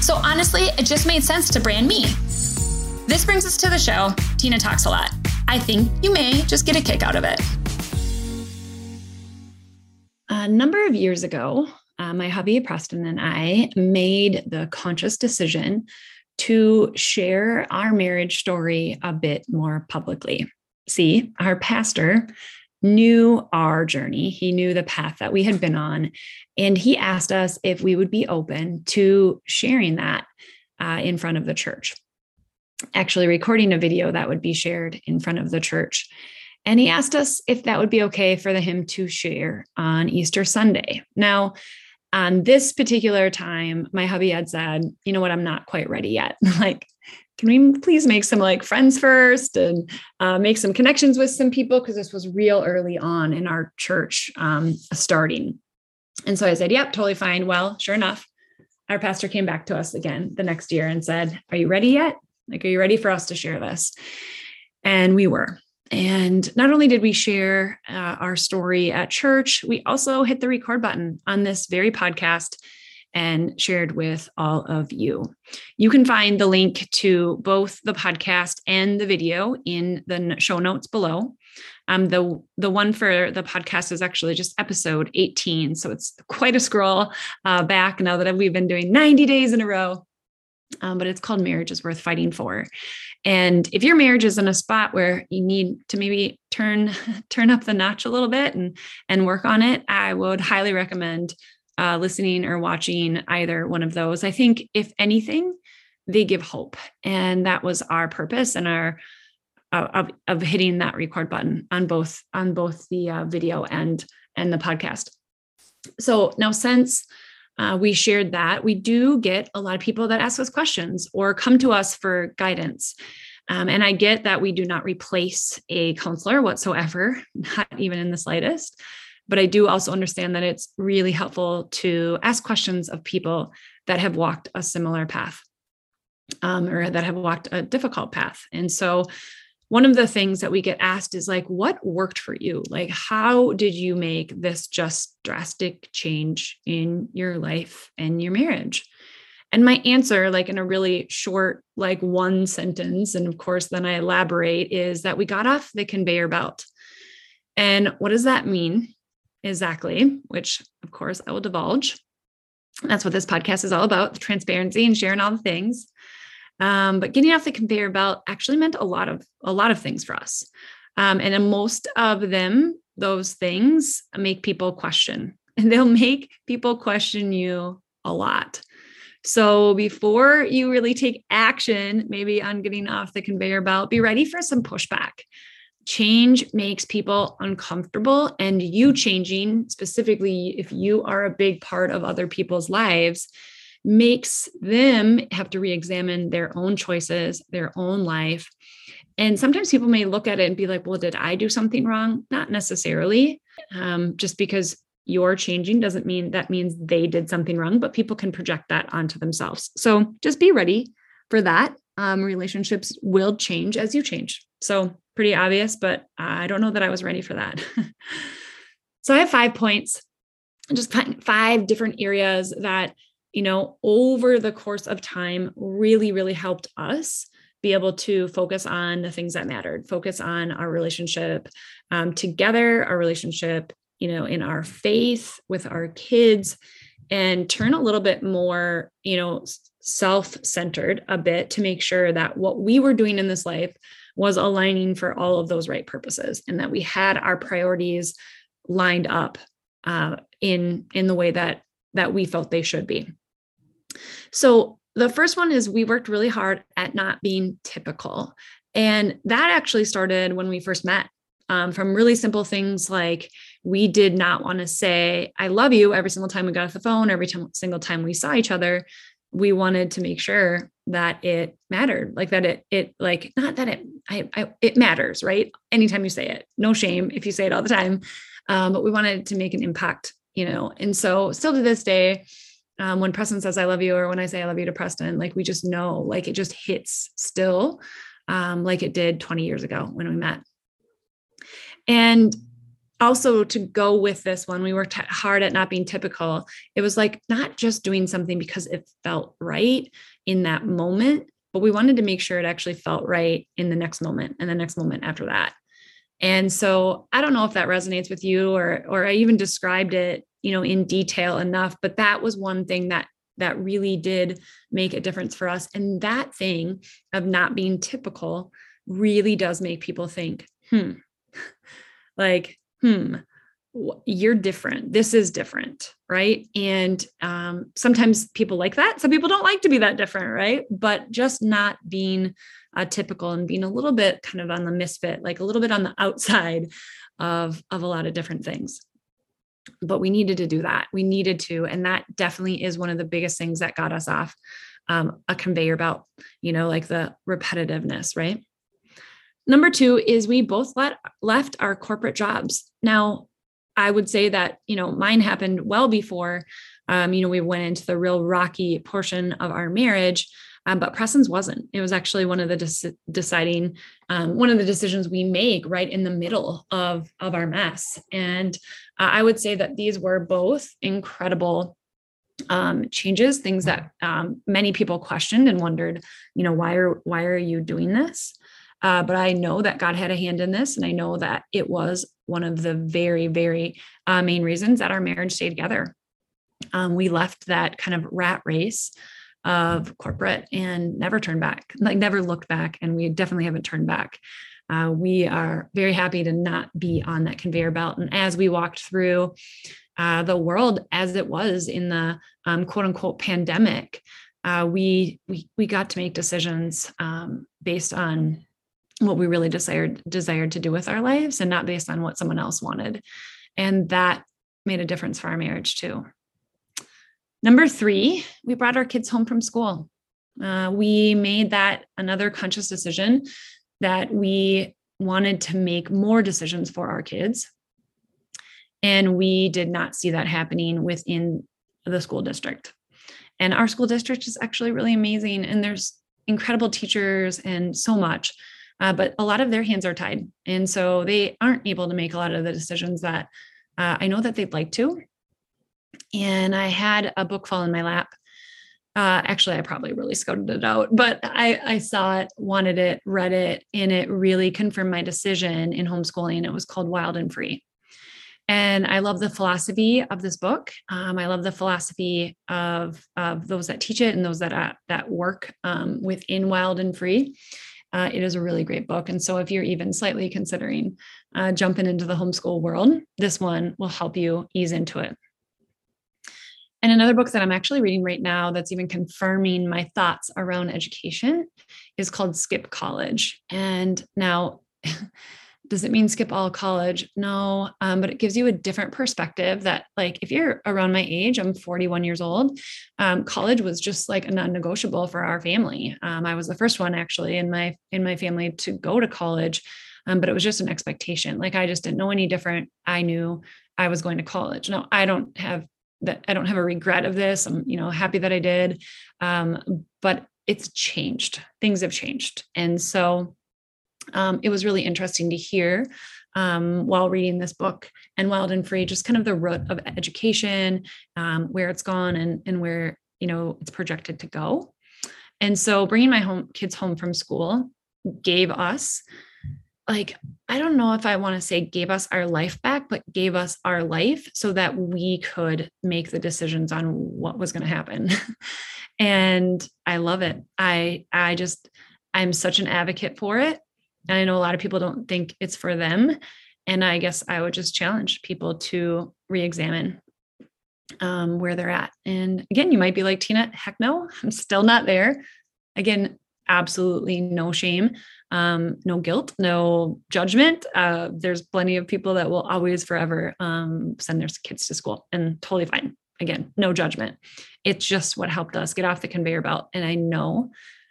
So honestly, it just made sense to brand me. This brings us to the show. Tena talks a lot. I think you may just get a kick out of it. A number of years ago, uh, my hubby Preston and I made the conscious decision to share our marriage story a bit more publicly. See, our pastor knew our journey, he knew the path that we had been on, and he asked us if we would be open to sharing that uh, in front of the church. Actually, recording a video that would be shared in front of the church. And he asked us if that would be okay for the hymn to share on Easter Sunday. Now, on this particular time, my hubby had said, you know what, I'm not quite ready yet. like, can we please make some like friends first and uh, make some connections with some people? Because this was real early on in our church um, starting. And so I said, yep, totally fine. Well, sure enough, our pastor came back to us again the next year and said, Are you ready yet? Like, are you ready for us to share this? And we were. And not only did we share uh, our story at church, we also hit the record button on this very podcast and shared with all of you. You can find the link to both the podcast and the video in the show notes below. Um, the the one for the podcast is actually just episode 18, so it's quite a scroll uh, back now that we've been doing 90 days in a row. Um, but it's called Marriage is Worth Fighting For. And if your marriage is in a spot where you need to maybe turn turn up the notch a little bit and and work on it, I would highly recommend uh, listening or watching either one of those. I think if anything, they give hope, and that was our purpose and our uh, of of hitting that record button on both on both the uh, video and and the podcast. So now since uh, we shared that we do get a lot of people that ask us questions or come to us for guidance. Um, and I get that we do not replace a counselor whatsoever, not even in the slightest. But I do also understand that it's really helpful to ask questions of people that have walked a similar path um, or that have walked a difficult path. And so one of the things that we get asked is like what worked for you? Like how did you make this just drastic change in your life and your marriage? And my answer like in a really short like one sentence and of course then i elaborate is that we got off the conveyor belt. And what does that mean exactly which of course i will divulge that's what this podcast is all about transparency and sharing all the things um, but getting off the conveyor belt actually meant a lot of a lot of things for us. Um, and most of them, those things make people question, and they'll make people question you a lot. So before you really take action, maybe on getting off the conveyor belt, be ready for some pushback. Change makes people uncomfortable, and you changing, specifically if you are a big part of other people's lives, makes them have to re-examine their own choices, their own life. And sometimes people may look at it and be like, well, did I do something wrong? Not necessarily. Um, just because you're changing doesn't mean that means they did something wrong, but people can project that onto themselves. So just be ready for that. Um, relationships will change as you change. So pretty obvious, but I don't know that I was ready for that. so I have five points, just five different areas that you know, over the course of time really, really helped us be able to focus on the things that mattered, focus on our relationship um, together, our relationship, you know, in our faith with our kids, and turn a little bit more, you know, self centered a bit to make sure that what we were doing in this life was aligning for all of those right purposes and that we had our priorities lined up uh, in in the way that that we felt they should be. So the first one is we worked really hard at not being typical. And that actually started when we first met. Um, from really simple things like we did not want to say, I love you every single time we got off the phone, every time, single time we saw each other. We wanted to make sure that it mattered like that it it like not that it I, I it matters right? Anytime you say it no shame if you say it all the time um, but we wanted to make an impact you know? And so still to this day um, when preston says i love you or when i say i love you to preston like we just know like it just hits still um, like it did 20 years ago when we met. And also to go with this one, we worked hard at not being typical. It was like not just doing something because it felt right in that moment, but we wanted to make sure it actually felt right in the next moment and the next moment after that. And so I don't know if that resonates with you or or I even described it, you know, in detail enough, but that was one thing that that really did make a difference for us and that thing of not being typical really does make people think, hmm. like hmm, you're different. This is different, right? And um, sometimes people like that. Some people don't like to be that different, right? But just not being uh, typical and being a little bit kind of on the misfit, like a little bit on the outside of of a lot of different things. But we needed to do that. We needed to, and that definitely is one of the biggest things that got us off um, a conveyor belt. You know, like the repetitiveness, right? Number two is we both let, left our corporate jobs. Now, I would say that, you know, mine happened well before, um, you know, we went into the real rocky portion of our marriage. Um, but Preston's wasn't. It was actually one of the deciding, um, one of the decisions we make right in the middle of of our mess. And uh, I would say that these were both incredible um, changes, things that um, many people questioned and wondered, you know, why are why are you doing this? Uh, but I know that God had a hand in this. And I know that it was one of the very, very uh, main reasons that our marriage stayed together. Um, we left that kind of rat race of corporate and never turned back, like never looked back. And we definitely haven't turned back. Uh, we are very happy to not be on that conveyor belt. And as we walked through uh, the world as it was in the um, quote unquote pandemic, uh, we, we, we got to make decisions um, based on what we really desired desired to do with our lives and not based on what someone else wanted. And that made a difference for our marriage too. Number three we brought our kids home from school. Uh, we made that another conscious decision that we wanted to make more decisions for our kids. And we did not see that happening within the school district. And our school district is actually really amazing and there's incredible teachers and so much uh, but a lot of their hands are tied. And so they aren't able to make a lot of the decisions that uh, I know that they'd like to. And I had a book fall in my lap. Uh, actually, I probably really scouted it out, but I, I saw it, wanted it, read it, and it really confirmed my decision in homeschooling. It was called Wild and Free. And I love the philosophy of this book. Um, I love the philosophy of, of those that teach it and those that uh, that work um, within Wild and Free. Uh, it is a really great book. And so if you're even slightly considering uh, jumping into the homeschool world, this one will help you ease into it. And another book that I'm actually reading right now that's even confirming my thoughts around education is called Skip College. And now does it mean skip all college? No, um, but it gives you a different perspective that, like, if you're around my age, I'm 41 years old, um, college was just like a non-negotiable for our family. Um, I was the first one actually in my in my family to go to college, um, but it was just an expectation. Like, I just didn't know any different. I knew I was going to college. No, I don't have that. I don't have a regret of this. I'm, you know, happy that I did, um, but it's changed. Things have changed, and so um, it was really interesting to hear um, while reading this book and Wild and Free, just kind of the root of education, um, where it's gone and, and where, you know, it's projected to go. And so bringing my home kids home from school gave us like, I don't know if I want to say gave us our life back, but gave us our life so that we could make the decisions on what was going to happen. and I love it. I, I just, I'm such an advocate for it. And I know a lot of people don't think it's for them. And I guess I would just challenge people to re examine um, where they're at. And again, you might be like, Tena, heck no, I'm still not there. Again, absolutely no shame, um, no guilt, no judgment. Uh, there's plenty of people that will always forever um, send their kids to school and totally fine. Again, no judgment. it's just what helped us get off the conveyor belt. And I know,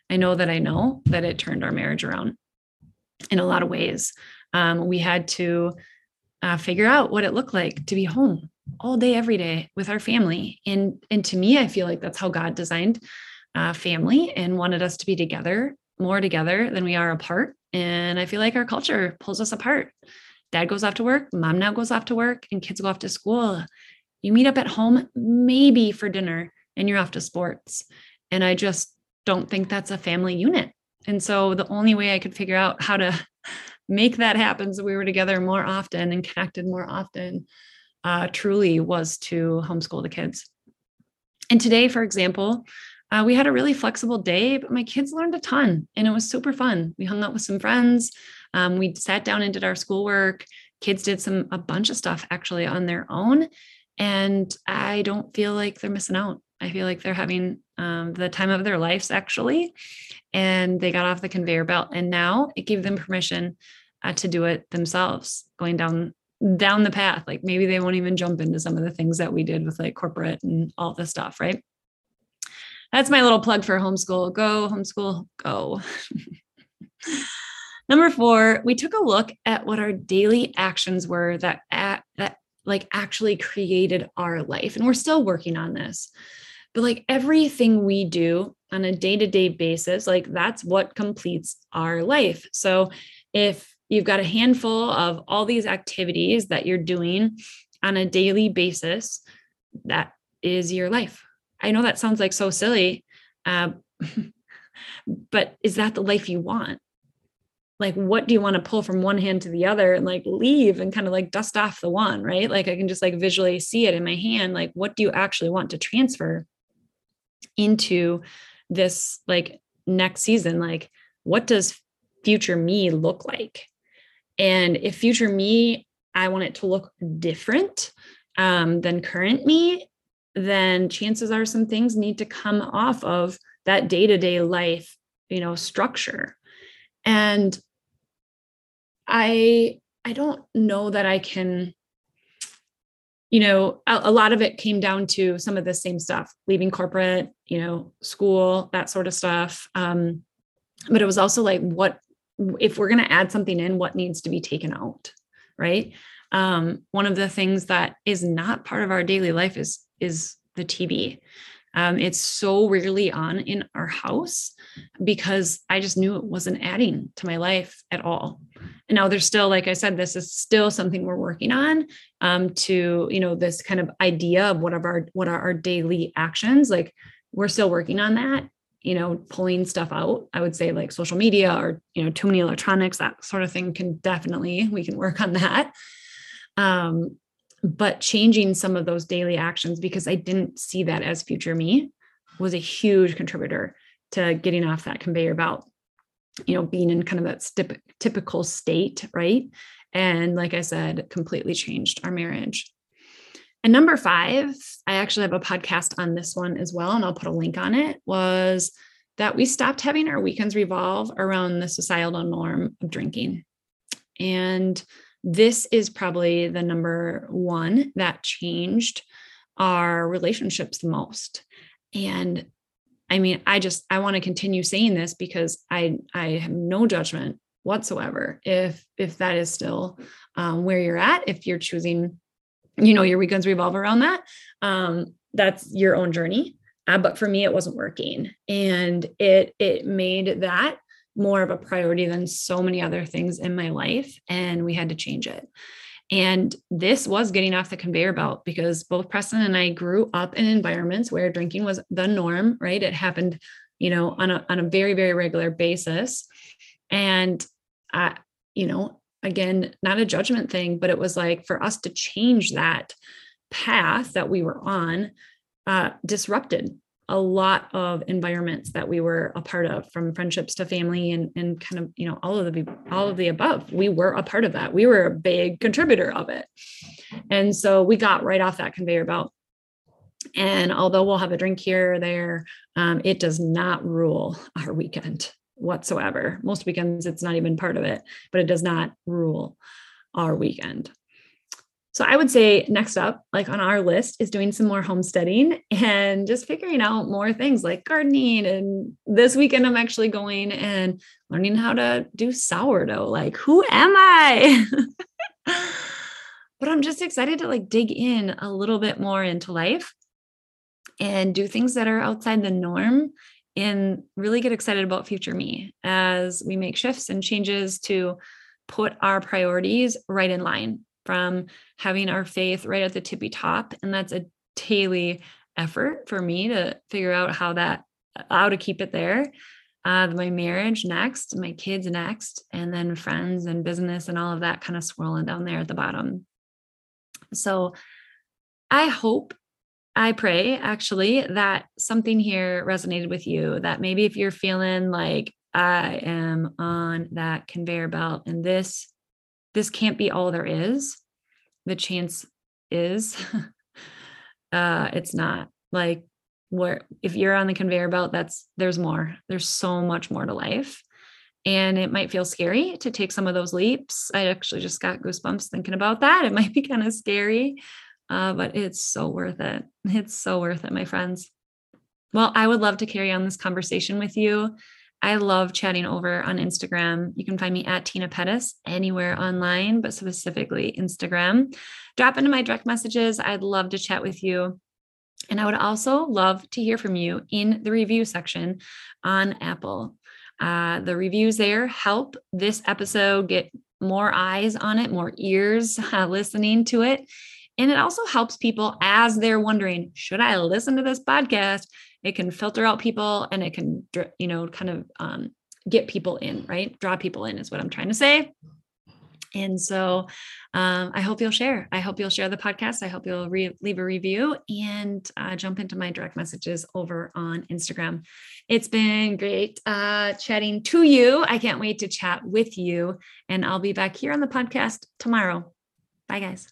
I know that I know that it turned our marriage around in a lot of ways. Um, we had to uh, figure out what it looked like to be home all day, every day with our family. And, and to me, I feel like that's how God designed uh, family and wanted us to be together, more together than we are apart. And I feel like our culture pulls us apart. Dad goes off to work, mom now goes off to work, and kids go off to school. You meet up at home, maybe for dinner, and you're off to sports. And I just don't think that's a family unit. And so the only way I could figure out how to make that happen so we were together more often and connected more often uh, truly was to homeschool the kids. And today, for example, uh, we had a really flexible day, but my kids learned a ton and it was super fun. We hung out with some friends. Um, we sat down and did our schoolwork. Kids did some a bunch of stuff actually on their own. And I don't feel like they're missing out. I feel like they're having um, the time of their lives actually. And they got off the conveyor belt. And now it gave them permission uh, to do it themselves, going down down the path. Like maybe they won't even jump into some of the things that we did with like corporate and all this stuff, right? That's my little plug for homeschool. Go, homeschool, go. Number four, we took a look at what our daily actions were that at, that like actually created our life. And we're still working on this. But like everything we do on a day-to-day basis, like that's what completes our life. So if you've got a handful of all these activities that you're doing on a daily basis, that is your life. I know that sounds like so silly, uh, but is that the life you want? like what do you want to pull from one hand to the other and like leave and kind of like dust off the one right like i can just like visually see it in my hand like what do you actually want to transfer into this like next season like what does future me look like? And if future me i want it to look different um, than current me then chances are some things need to come off of that day-to-day life you know structure. And I I don't know that I can you know a, a, lot of it came down to some of the same stuff leaving corporate you know school that sort of stuff. Um, but it was also like what if we're going to add something in what needs to be taken out right? Um, one of the things that is not part of our daily life is is the tv um, it's so rarely on in our house because I just knew it wasn't adding to my life at all. And now there's still, like I said, this is still something we're working on um, to, you know, this kind of idea of what are our what are our daily actions. Like we're still working on that you know pulling stuff out i would say like social media or you know too many electronics that sort of thing can definitely we can work on that um but changing some of those daily actions because I didn't see that as future me was a huge contributor to getting off that conveyor belt, you know, being in kind of that stip- typical state, right? And like I said, completely changed our marriage. And number five, I actually have a podcast on this one as well, and I'll put a link on it, was that we stopped having our weekends revolve around the societal norm of drinking. And this is probably the number one that changed our relationships the most. And I mean, I just I want to continue saying this because I I have no judgment whatsoever if if that is still um, where you're at. If you're choosing, you know, your weekends revolve around that, um, that's your own journey. Uh, but for me, it wasn't working, and it it made that more of a priority than so many other things in my life. And we had to change it. And this was getting off the conveyor belt because both Preston and I grew up in environments where drinking was the norm, right? It happened, you know, on a, on a very, very regular basis. And I, you know, again, not a judgment thing, but it was like for us to change that path that we were on, uh, disrupted a lot of environments that we were a part of from friendships to family and, and kind of you know all of the all of the above. We were a part of that. We were a big contributor of it. And so we got right off that conveyor belt. And although we'll have a drink here or there um, it does not rule our weekend whatsoever. Most weekends it's not even part of it but it does not rule our weekend So I would say next up, like on our list, is doing some more homesteading and just figuring out more things like gardening. And this weekend, I'm actually going and learning how to do sourdough. Like, who am I? but I'm just excited to like dig in a little bit more into life and do things that are outside the norm and really get excited about future me as we make shifts and changes to put our priorities right in line from having our faith right at the tippy top. And that's a daily effort for me to figure out how that, how to keep it there. Uh, my marriage next, my kids next, and then friends and business and all of that kind of swirling down there at the bottom. So I hope, I pray actually that something here resonated with you. That maybe if you're feeling like I am on that conveyor belt and this this can't be all there is. The chance is uh it's not. Like where if you're on the conveyor belt that's there's more. There's so much more to life. And it might feel scary to take some of those leaps. I actually just got goosebumps thinking about that. It might be kind of scary uh, but it's so worth it. It's so worth it my friends. Well i would love to carry on this conversation with you I love chatting over on Instagram. You can find me at Tena Pettis anywhere online, but specifically Instagram. Drop into my direct messages. I'd love to chat with you. And I would also love to hear from you in the review section on Apple. Uh, the reviews there help this episode get more eyes on it, more ears uh, listening to it. And it also helps people as they're wondering, should I listen to this podcast? It can filter out people and it can you know kind of um, get people in right draw people in is what i'm trying to say and so um, I hope you'll share. I hope you'll share the podcast. I hope you'll re- leave a review and uh, jump into my direct messages over on Instagram. It's been great uh, chatting to you. I can't wait to chat with you. And I'll be back here on the podcast tomorrow. Bye, guys.